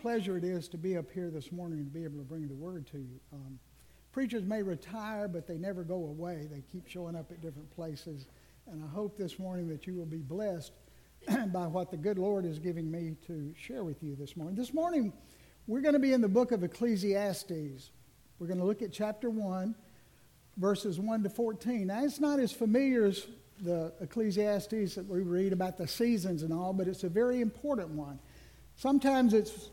pleasure it is to be up here this morning and be able to bring the word to you. Um, preachers may retire, but they never go away. They keep showing up at different places. And I hope this morning that you will be blessed by what the good Lord is giving me to share with you this morning. This morning, we're going to be in the book of Ecclesiastes. We're going to look at chapter 1, verses 1 to 14. Now, it's not as familiar as the Ecclesiastes that we read about the seasons and all, but it's a very important one. Sometimes it's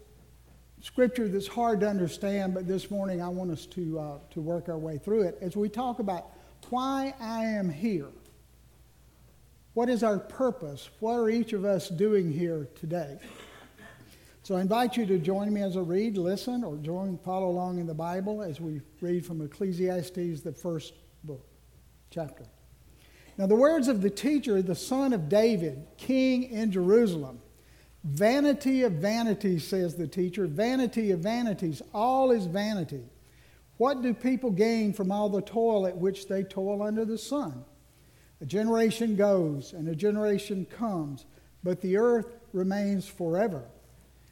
scripture that's hard to understand, but this morning I want us to, uh, to work our way through it as we talk about why I am here. What is our purpose? What are each of us doing here today? So I invite you to join me as I read, listen, or join, follow along in the Bible as we read from Ecclesiastes, the first book, chapter. Now, the words of the teacher, the son of David, king in Jerusalem. Vanity of vanities, says the teacher. Vanity of vanities. All is vanity. What do people gain from all the toil at which they toil under the sun? A generation goes and a generation comes, but the earth remains forever.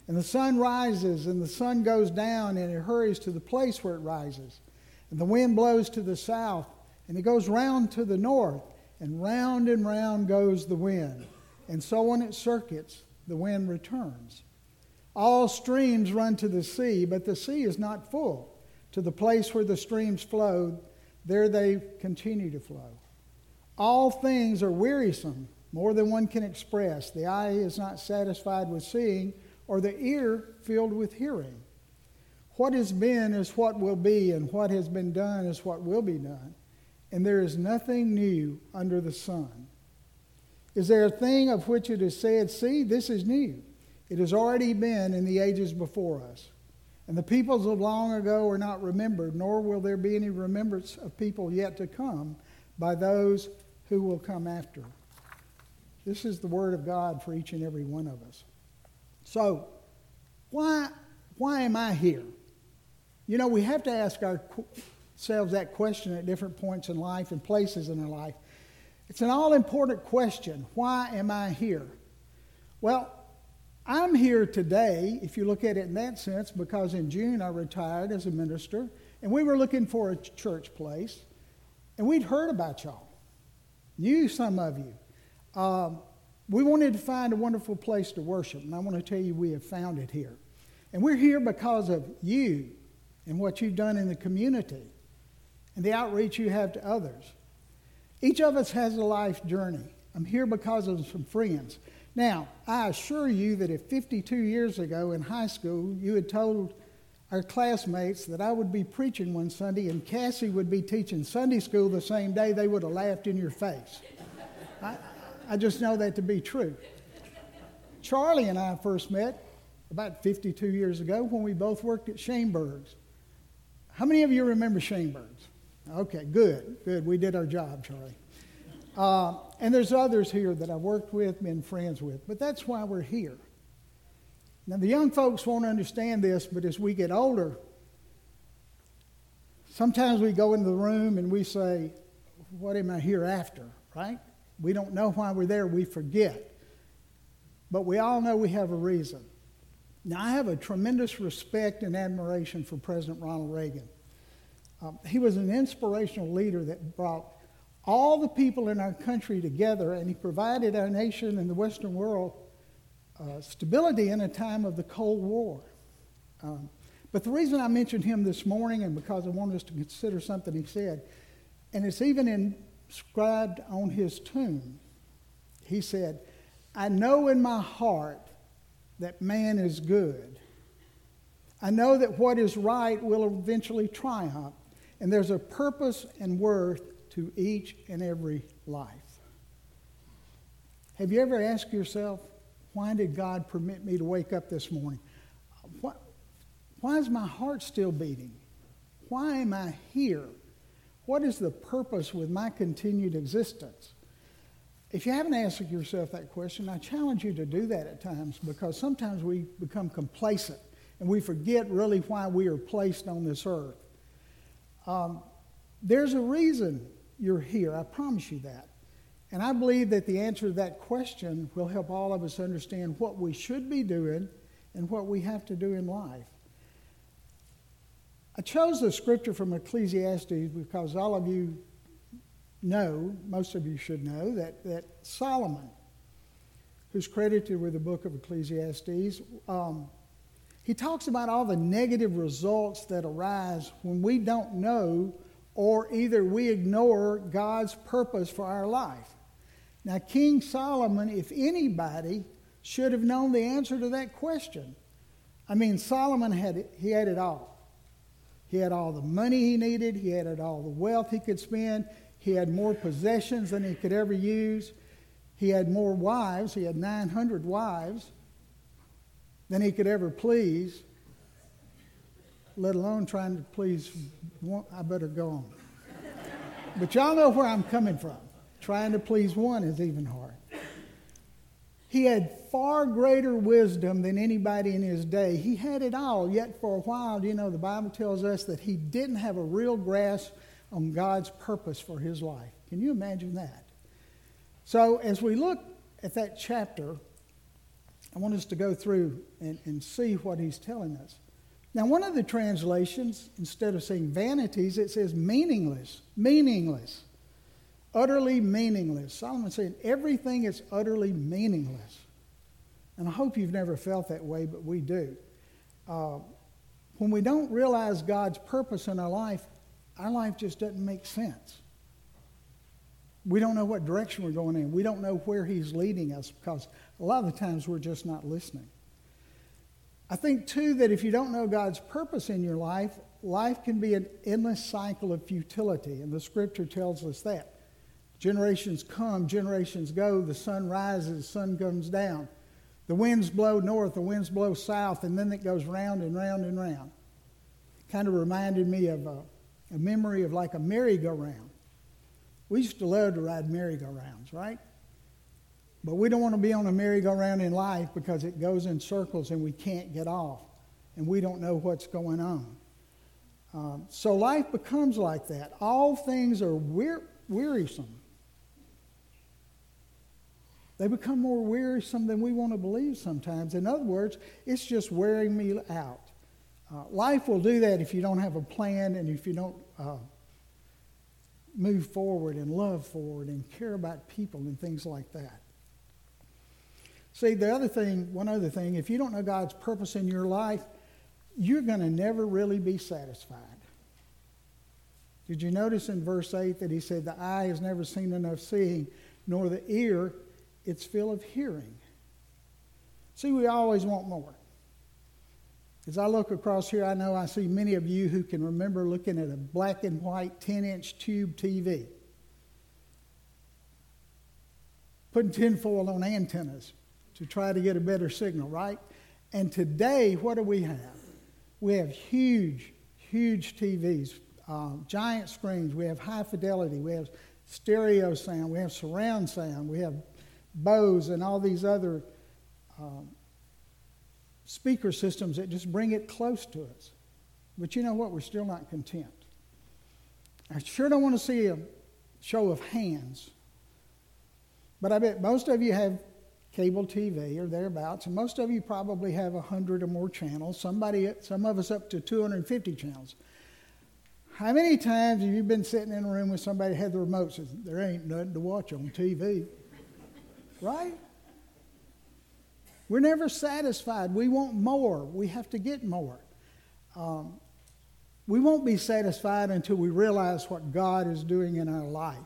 And the sun rises and the sun goes down and it hurries to the place where it rises. And the wind blows to the south and it goes round to the north, and round and round goes the wind. And so on its circuits the wind returns. All streams run to the sea, but the sea is not full. To the place where the streams flow, there they continue to flow. All things are wearisome, more than one can express. The eye is not satisfied with seeing, or the ear filled with hearing. What has been is what will be, and what has been done is what will be done. And there is nothing new under the sun. Is there a thing of which it is said, See, this is new? It has already been in the ages before us. And the peoples of long ago are not remembered, nor will there be any remembrance of people yet to come by those who will come after. This is the word of God for each and every one of us. So, why, why am I here? You know, we have to ask ourselves that question at different points in life and places in our life. It's an all important question. Why am I here? Well, I'm here today, if you look at it in that sense, because in June I retired as a minister, and we were looking for a church place, and we'd heard about y'all. You, some of you. Um, we wanted to find a wonderful place to worship, and I want to tell you we have found it here. And we're here because of you and what you've done in the community and the outreach you have to others. Each of us has a life journey. I'm here because of some friends. Now, I assure you that if 52 years ago in high school you had told our classmates that I would be preaching one Sunday and Cassie would be teaching Sunday school the same day, they would have laughed in your face. I, I just know that to be true. Charlie and I first met about 52 years ago when we both worked at Shaneberg's. How many of you remember Shaneberg's? Okay, good, good. We did our job, Charlie. Uh, and there's others here that I've worked with, been friends with, but that's why we're here. Now, the young folks won't understand this, but as we get older, sometimes we go into the room and we say, What am I here after? Right? We don't know why we're there, we forget. But we all know we have a reason. Now, I have a tremendous respect and admiration for President Ronald Reagan. Um, he was an inspirational leader that brought all the people in our country together, and he provided our nation and the Western world uh, stability in a time of the Cold War. Um, but the reason I mentioned him this morning, and because I wanted us to consider something he said, and it's even inscribed on his tomb, he said, I know in my heart that man is good. I know that what is right will eventually triumph and there's a purpose and worth to each and every life. Have you ever asked yourself, why did God permit me to wake up this morning? What, why is my heart still beating? Why am I here? What is the purpose with my continued existence? If you haven't answered yourself that question, I challenge you to do that at times because sometimes we become complacent and we forget really why we are placed on this earth. Um, there's a reason you're here. I promise you that. And I believe that the answer to that question will help all of us understand what we should be doing and what we have to do in life. I chose the scripture from Ecclesiastes because all of you know, most of you should know, that, that Solomon, who's credited with the book of Ecclesiastes, um, he talks about all the negative results that arise when we don't know or either we ignore God's purpose for our life. Now, King Solomon, if anybody, should have known the answer to that question. I mean, Solomon had it, he had it all. He had all the money he needed, he had all the wealth he could spend, he had more possessions than he could ever use. He had more wives, he had 900 wives than he could ever please, let alone trying to please one. I better go on. but y'all know where I'm coming from. Trying to please one is even hard. He had far greater wisdom than anybody in his day. He had it all, yet for a while, you know, the Bible tells us that he didn't have a real grasp on God's purpose for his life. Can you imagine that? So, as we look at that chapter, I want us to go through and, and see what he's telling us. Now, one of the translations, instead of saying vanities, it says meaningless. Meaningless. Utterly meaningless. Solomon saying everything is utterly meaningless. And I hope you've never felt that way, but we do. Uh, when we don't realize God's purpose in our life, our life just doesn't make sense. We don't know what direction we're going in. We don't know where He's leading us because a lot of the times we're just not listening. I think, too, that if you don't know God's purpose in your life, life can be an endless cycle of futility, and the scripture tells us that. Generations come, generations go, the sun rises, the sun comes down. The winds blow north, the winds blow south, and then it goes round and round and round. Kind of reminded me of a, a memory of like a merry-go-round. We used to love to ride merry-go-rounds, right? But we don't want to be on a merry-go-round in life because it goes in circles and we can't get off and we don't know what's going on. Um, so life becomes like that. All things are wear- wearisome. They become more wearisome than we want to believe sometimes. In other words, it's just wearing me out. Uh, life will do that if you don't have a plan and if you don't uh, move forward and love forward and care about people and things like that. See, the other thing, one other thing, if you don't know God's purpose in your life, you're going to never really be satisfied. Did you notice in verse 8 that he said, The eye has never seen enough seeing, nor the ear its fill of hearing? See, we always want more. As I look across here, I know I see many of you who can remember looking at a black and white 10 inch tube TV, putting tinfoil on antennas, to try to get a better signal, right? And today, what do we have? We have huge, huge TVs, um, giant screens. We have high fidelity. We have stereo sound. We have surround sound. We have Bose and all these other um, speaker systems that just bring it close to us. But you know what? We're still not content. I sure don't want to see a show of hands. But I bet most of you have cable TV or thereabouts, and most of you probably have 100 or more channels, somebody, some of us up to 250 channels. How many times have you been sitting in a room with somebody had the remote says, there ain't nothing to watch on TV? right? We're never satisfied. We want more. We have to get more. Um, we won't be satisfied until we realize what God is doing in our life.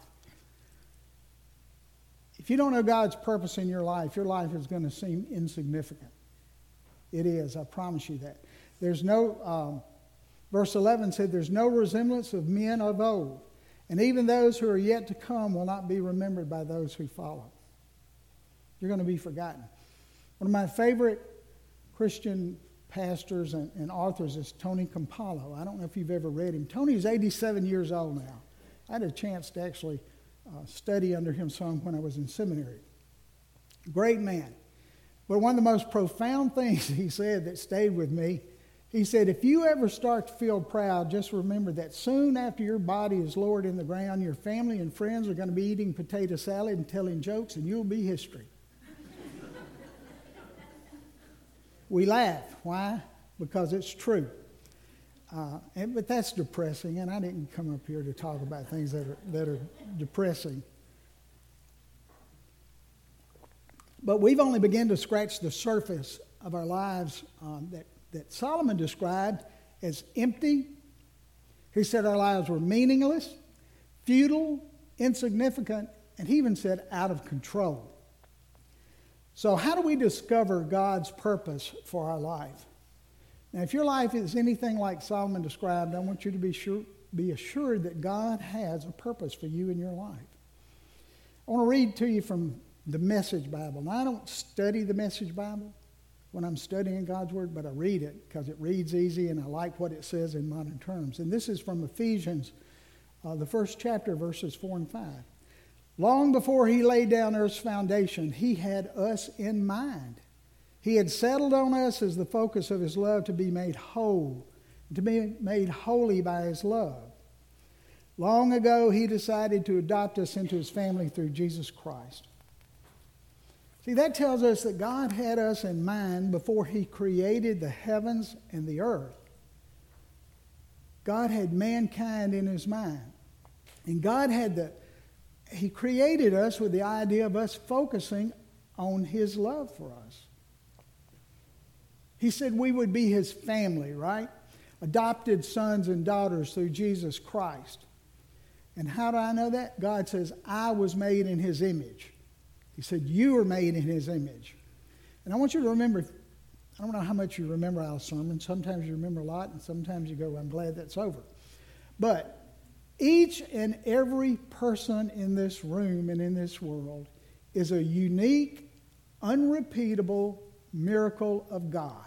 If you don't know God's purpose in your life, your life is going to seem insignificant. It is, I promise you that. There's no, um, verse 11 said, There's no resemblance of men of old, and even those who are yet to come will not be remembered by those who follow. You're going to be forgotten. One of my favorite Christian pastors and, and authors is Tony Campolo. I don't know if you've ever read him. Tony is 87 years old now. I had a chance to actually uh, study under him some when I was in seminary. Great man. But one of the most profound things he said that stayed with me, he said, if you ever start to feel proud, just remember that soon after your body is lowered in the ground, your family and friends are going to be eating potato salad and telling jokes, and you'll be history. We laugh. Why? Because it's true. Uh, and, but that's depressing, and I didn't come up here to talk about things that are, that are depressing. But we've only begun to scratch the surface of our lives um, that, that Solomon described as empty. He said our lives were meaningless, futile, insignificant, and he even said out of control. So, how do we discover God's purpose for our life? Now, if your life is anything like Solomon described, I want you to be, sure, be assured that God has a purpose for you in your life. I want to read to you from the Message Bible. Now, I don't study the Message Bible when I'm studying God's Word, but I read it because it reads easy and I like what it says in modern terms. And this is from Ephesians, uh, the first chapter, verses 4 and 5. Long before he laid down earth's foundation, he had us in mind he had settled on us as the focus of his love to be made whole, to be made holy by his love. Long ago, he decided to adopt us into his family through Jesus Christ. See, that tells us that God had us in mind before he created the heavens and the earth. God had mankind in his mind. And God had the, he created us with the idea of us focusing on his love for us. He said we would be his family, right? Adopted sons and daughters through Jesus Christ. And how do I know that? God says, I was made in his image. He said, You were made in his image. And I want you to remember, I don't know how much you remember our sermon. Sometimes you remember a lot, and sometimes you go, I'm glad that's over. But each and every person in this room and in this world is a unique, unrepeatable miracle of God.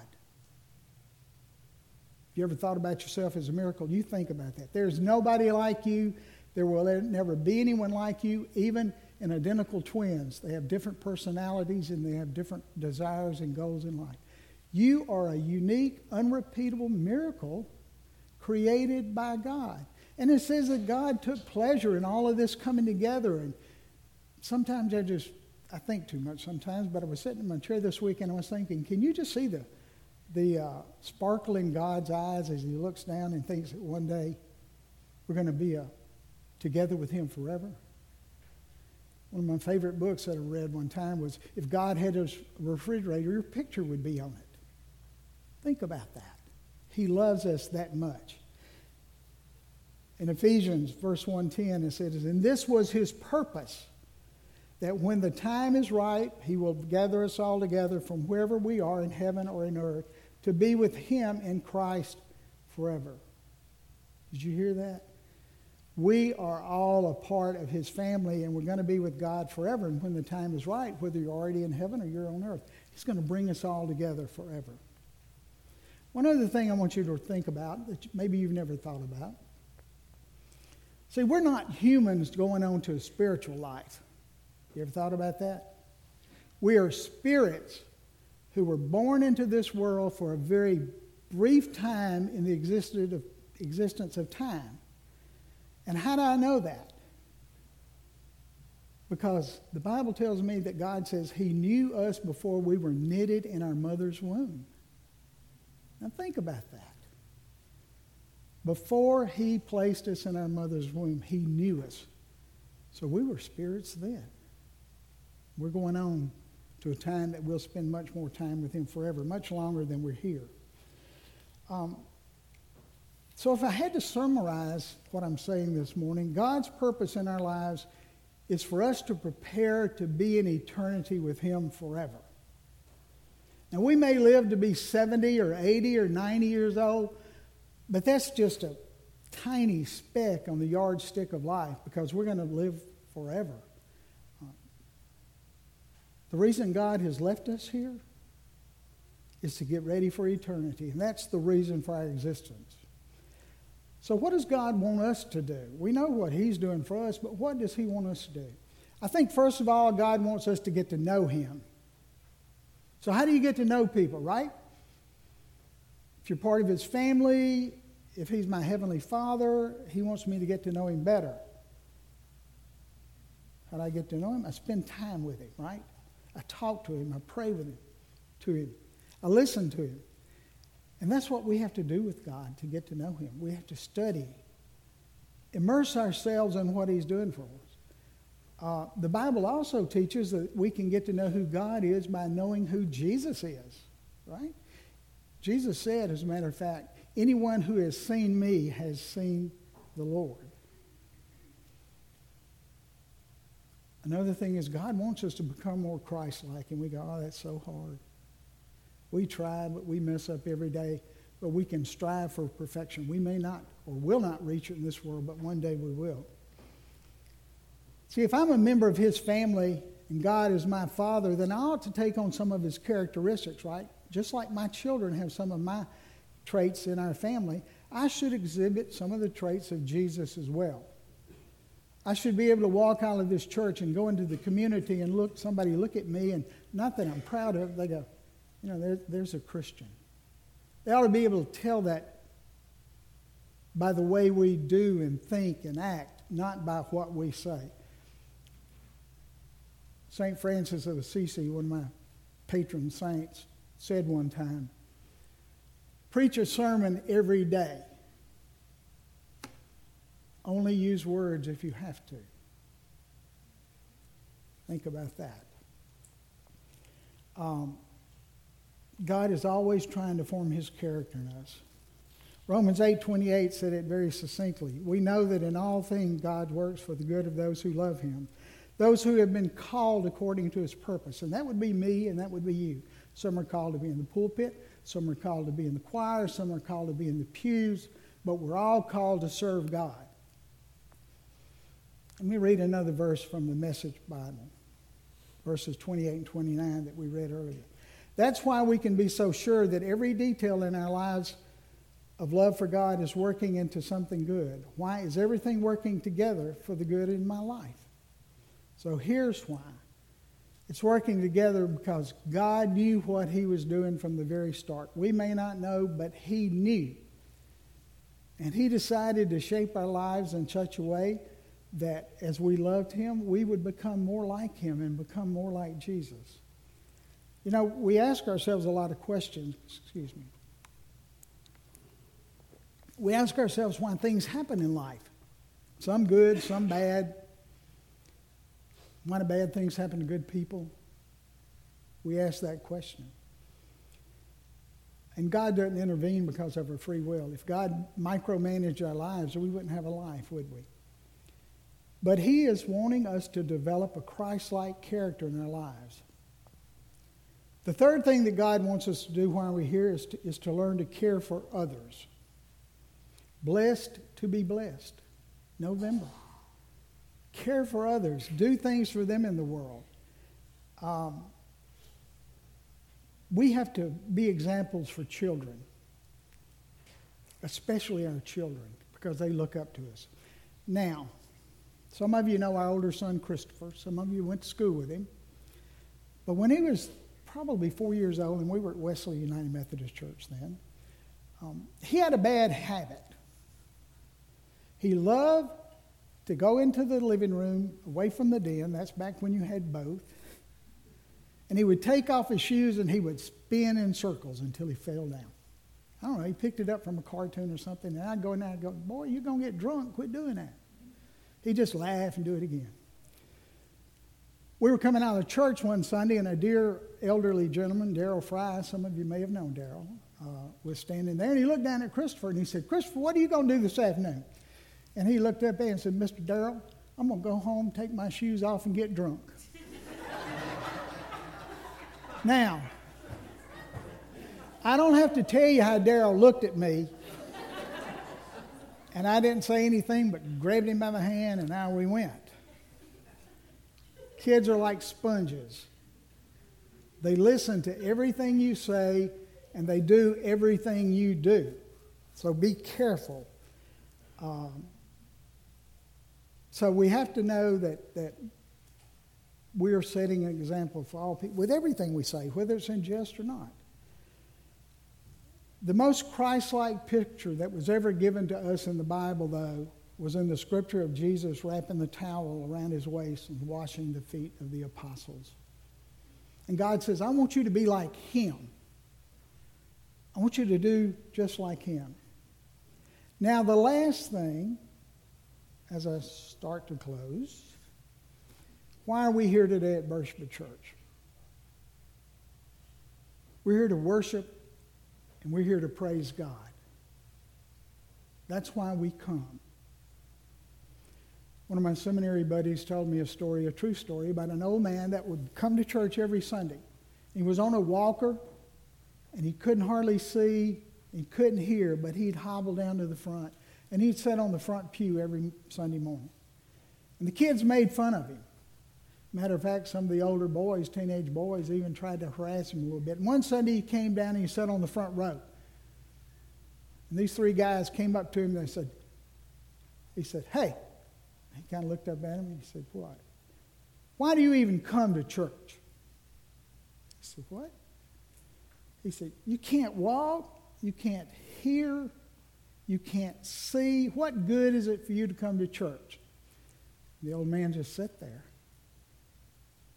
If you ever thought about yourself as a miracle, you think about that. There's nobody like you. There will never be anyone like you, even in identical twins. They have different personalities and they have different desires and goals in life. You are a unique, unrepeatable miracle created by God. And it says that God took pleasure in all of this coming together. And sometimes I just, I think too much sometimes, but I was sitting in my chair this week and I was thinking, can you just see the the uh, sparkle in God's eyes as he looks down and thinks that one day we're going to be uh, together with him forever. One of my favorite books that I read one time was If God Had a Refrigerator, Your Picture Would Be on It. Think about that. He loves us that much. In Ephesians, verse 110, it says, And this was his purpose, that when the time is ripe, he will gather us all together from wherever we are in heaven or in earth to be with him in Christ forever. Did you hear that? We are all a part of his family, and we're going to be with God forever. And when the time is right, whether you're already in heaven or you're on earth, he's going to bring us all together forever. One other thing I want you to think about that maybe you've never thought about. See, we're not humans going on to a spiritual life. You ever thought about that? We are spirits who were born into this world for a very brief time in the existence of time. And how do I know that? Because the Bible tells me that God says He knew us before we were knitted in our mother's womb. Now think about that. Before He placed us in our mother's womb, He knew us. So we were spirits then. We're going on to a time that we'll spend much more time with Him forever, much longer than we're here. Um, so, if I had to summarize what I'm saying this morning, God's purpose in our lives is for us to prepare to be in eternity with Him forever. Now, we may live to be 70 or 80 or 90 years old, but that's just a tiny speck on the yardstick of life because we're going to live forever. Uh, the reason God has left us here is to get ready for eternity, and that's the reason for our existence. So, what does God want us to do? We know what He's doing for us, but what does He want us to do? I think, first of all, God wants us to get to know Him. So, how do you get to know people, right? If you're part of His family, if He's my Heavenly Father, He wants me to get to know Him better. How do I get to know Him? I spend time with Him, right? I talk to him. I pray with him, to him. I listen to him. And that's what we have to do with God to get to know him. We have to study, immerse ourselves in what he's doing for us. Uh, the Bible also teaches that we can get to know who God is by knowing who Jesus is, right? Jesus said, as a matter of fact, anyone who has seen me has seen the Lord. Another thing is, God wants us to become more Christ like, and we go, oh, that's so hard. We try, but we mess up every day. But we can strive for perfection. We may not or will not reach it in this world, but one day we will. See, if I'm a member of His family and God is my Father, then I ought to take on some of His characteristics, right? Just like my children have some of my traits in our family, I should exhibit some of the traits of Jesus as well. I should be able to walk out of this church and go into the community and look somebody look at me and not that I'm proud of, they go, you know, there, there's a Christian. They ought to be able to tell that by the way we do and think and act, not by what we say. St. Francis of Assisi, one of my patron saints, said one time preach a sermon every day. Only use words if you have to. Think about that. Um, God is always trying to form his character in us. Romans 8:28 said it very succinctly. We know that in all things God works for the good of those who love him, those who have been called according to his purpose. And that would be me and that would be you. Some are called to be in the pulpit, some are called to be in the choir, some are called to be in the pews, but we're all called to serve God. Let me read another verse from the Message Bible, verses 28 and 29 that we read earlier. That's why we can be so sure that every detail in our lives of love for God is working into something good. Why is everything working together for the good in my life? So here's why. It's working together because God knew what He was doing from the very start. We may not know, but He knew. And He decided to shape our lives in such a way that as we loved Him, we would become more like Him and become more like Jesus. You know, we ask ourselves a lot of questions. Excuse me. We ask ourselves why things happen in life. Some good, some bad. Why do bad things happen to good people? We ask that question. And God doesn't intervene because of our free will. If God micromanaged our lives, we wouldn't have a life, would we? But He is wanting us to develop a Christ like character in our lives. The third thing that God wants us to do while we're here is to, is to learn to care for others. Blessed to be blessed. November. Care for others. Do things for them in the world. Um, we have to be examples for children, especially our children, because they look up to us. Now, some of you know our older son, Christopher. Some of you went to school with him. But when he was probably four years old, and we were at Wesley United Methodist Church then. Um, he had a bad habit. He loved to go into the living room away from the den. That's back when you had both. And he would take off his shoes and he would spin in circles until he fell down. I don't know, he picked it up from a cartoon or something, and I'd go in there and go, Boy, you're going to get drunk. Quit doing that. He'd just laugh and do it again. We were coming out of church one Sunday, and a dear elderly gentleman, Daryl Fry, some of you may have known Daryl, uh, was standing there, and he looked down at Christopher and he said, Christopher, what are you going to do this afternoon? And he looked up at me and said, Mr. Daryl, I'm going to go home, take my shoes off, and get drunk. now, I don't have to tell you how Daryl looked at me. And I didn't say anything but grabbed him by the hand, and out we went. Kids are like sponges. They listen to everything you say and they do everything you do. So be careful. Um, so we have to know that, that we are setting an example for all people with everything we say, whether it's in jest or not. The most Christ like picture that was ever given to us in the Bible, though, was in the scripture of Jesus wrapping the towel around his waist and washing the feet of the apostles. And God says, I want you to be like him. I want you to do just like him. Now, the last thing, as I start to close, why are we here today at Birchwood Church? We're here to worship and we're here to praise God. That's why we come. One of my seminary buddies told me a story, a true story, about an old man that would come to church every Sunday. He was on a walker and he couldn't hardly see, he couldn't hear, but he'd hobble down to the front and he'd sit on the front pew every Sunday morning. And the kids made fun of him. Matter of fact, some of the older boys, teenage boys, even tried to harass him a little bit. And one Sunday he came down and he sat on the front row. And these three guys came up to him and they said, he said, hey. He kind of looked up at him and he said, what? Why do you even come to church? He said, what? He said, you can't walk, you can't hear, you can't see. What good is it for you to come to church? The old man just sat there.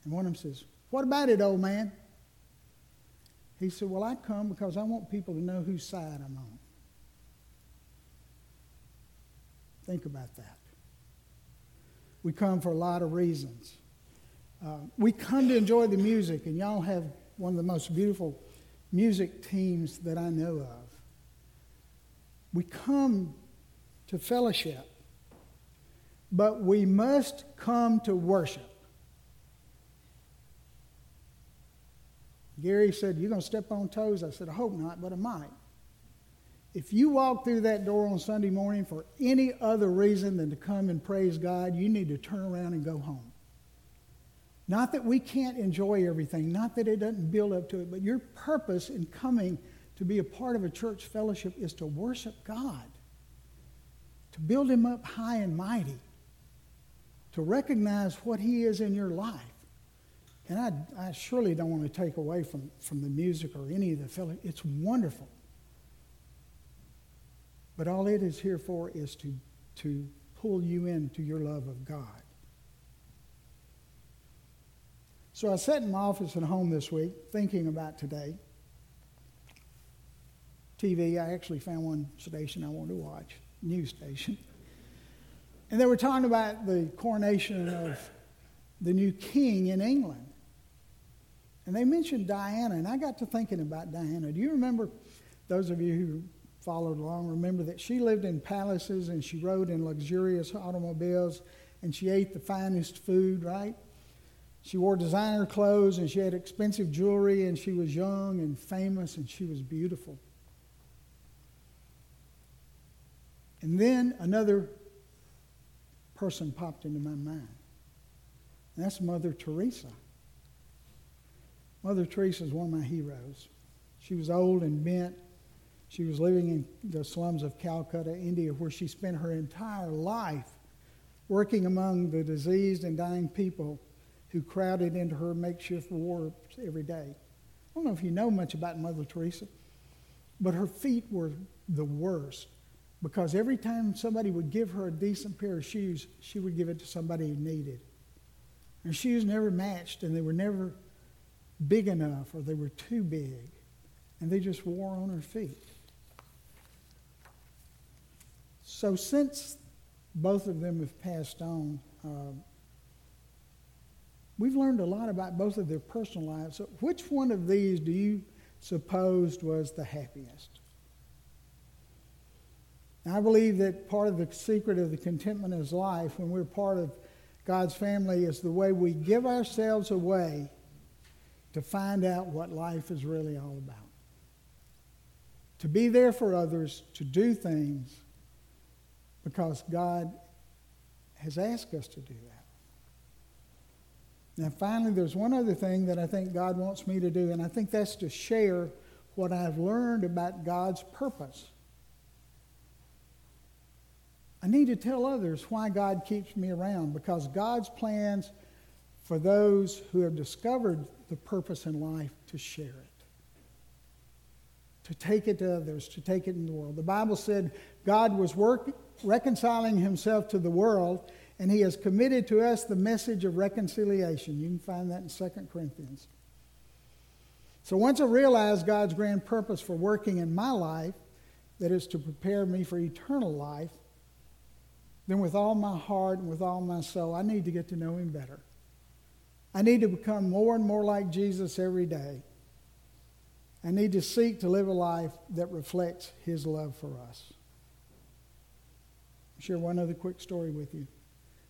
And one of them says, What about it, old man? He said, Well, I come because I want people to know whose side I'm on. Think about that. We come for a lot of reasons. Uh, we come to enjoy the music, and y'all have one of the most beautiful music teams that I know of. We come to fellowship, but we must come to worship. Gary said, You're going to step on toes? I said, I hope not, but I might. If you walk through that door on Sunday morning for any other reason than to come and praise God, you need to turn around and go home. Not that we can't enjoy everything, not that it doesn't build up to it, but your purpose in coming to be a part of a church fellowship is to worship God, to build Him up high and mighty, to recognize what He is in your life. And I, I surely don't want to take away from, from the music or any of the fellowship. It's wonderful. But all it is here for is to, to pull you into your love of God. So I sat in my office at home this week thinking about today. TV, I actually found one station I wanted to watch, news station. And they were talking about the coronation of the new king in England. And they mentioned Diana, and I got to thinking about Diana. Do you remember, those of you who followed along, remember that she lived in palaces and she rode in luxurious automobiles and she ate the finest food, right? She wore designer clothes and she had expensive jewelry and she was young and famous and she was beautiful. And then another person popped into my mind. And that's Mother Teresa. Mother Teresa is one of my heroes. She was old and bent. She was living in the slums of Calcutta, India, where she spent her entire life working among the diseased and dying people who crowded into her makeshift wards every day. I don't know if you know much about Mother Teresa, but her feet were the worst because every time somebody would give her a decent pair of shoes, she would give it to somebody who needed. Her shoes never matched, and they were never big enough or they were too big, and they just wore on her feet. So, since both of them have passed on, uh, we've learned a lot about both of their personal lives. So which one of these do you suppose was the happiest? I believe that part of the secret of the contentment of life when we're part of God's family is the way we give ourselves away to find out what life is really all about. To be there for others, to do things because God has asked us to do that. Now, finally, there's one other thing that I think God wants me to do, and I think that's to share what I've learned about God's purpose. I need to tell others why God keeps me around because God's plans for those who have discovered the purpose in life to share it, to take it to others, to take it in the world. The Bible said God was work, reconciling himself to the world, and he has committed to us the message of reconciliation. You can find that in 2 Corinthians. So once I realized God's grand purpose for working in my life, that is to prepare me for eternal life, then with all my heart and with all my soul, I need to get to know Him better. I need to become more and more like Jesus every day. I need to seek to live a life that reflects His love for us. I'll share one other quick story with you.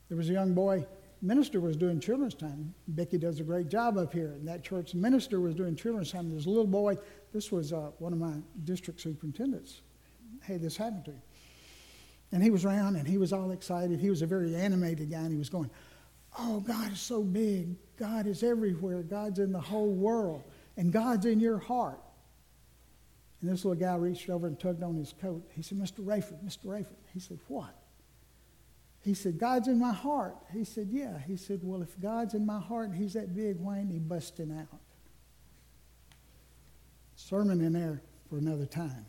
There was a young boy, minister was doing children's time. Becky does a great job up here. And that church minister was doing children's time. There's a little boy, this was uh, one of my district superintendents. Hey, this happened to him. And he was around and he was all excited. He was a very animated guy and he was going, Oh, God is so big. God is everywhere. God's in the whole world. And God's in your heart. And this little guy reached over and tugged on his coat. He said, Mr. Rayford, Mr. Rayford. He said, What? He said, God's in my heart. He said, Yeah. He said, Well, if God's in my heart and he's that big, why ain't he busting out? Sermon in there for another time.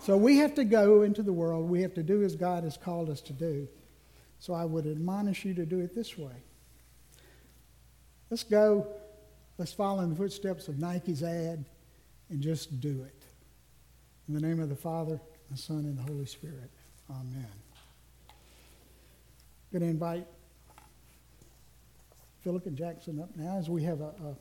So we have to go into the world. We have to do as God has called us to do. So I would admonish you to do it this way. Let's go. Let's follow in the footsteps of Nike's ad and just do it. In the name of the Father, the Son, and the Holy Spirit. Amen. I'm going to invite Philip and Jackson up now as we have a, a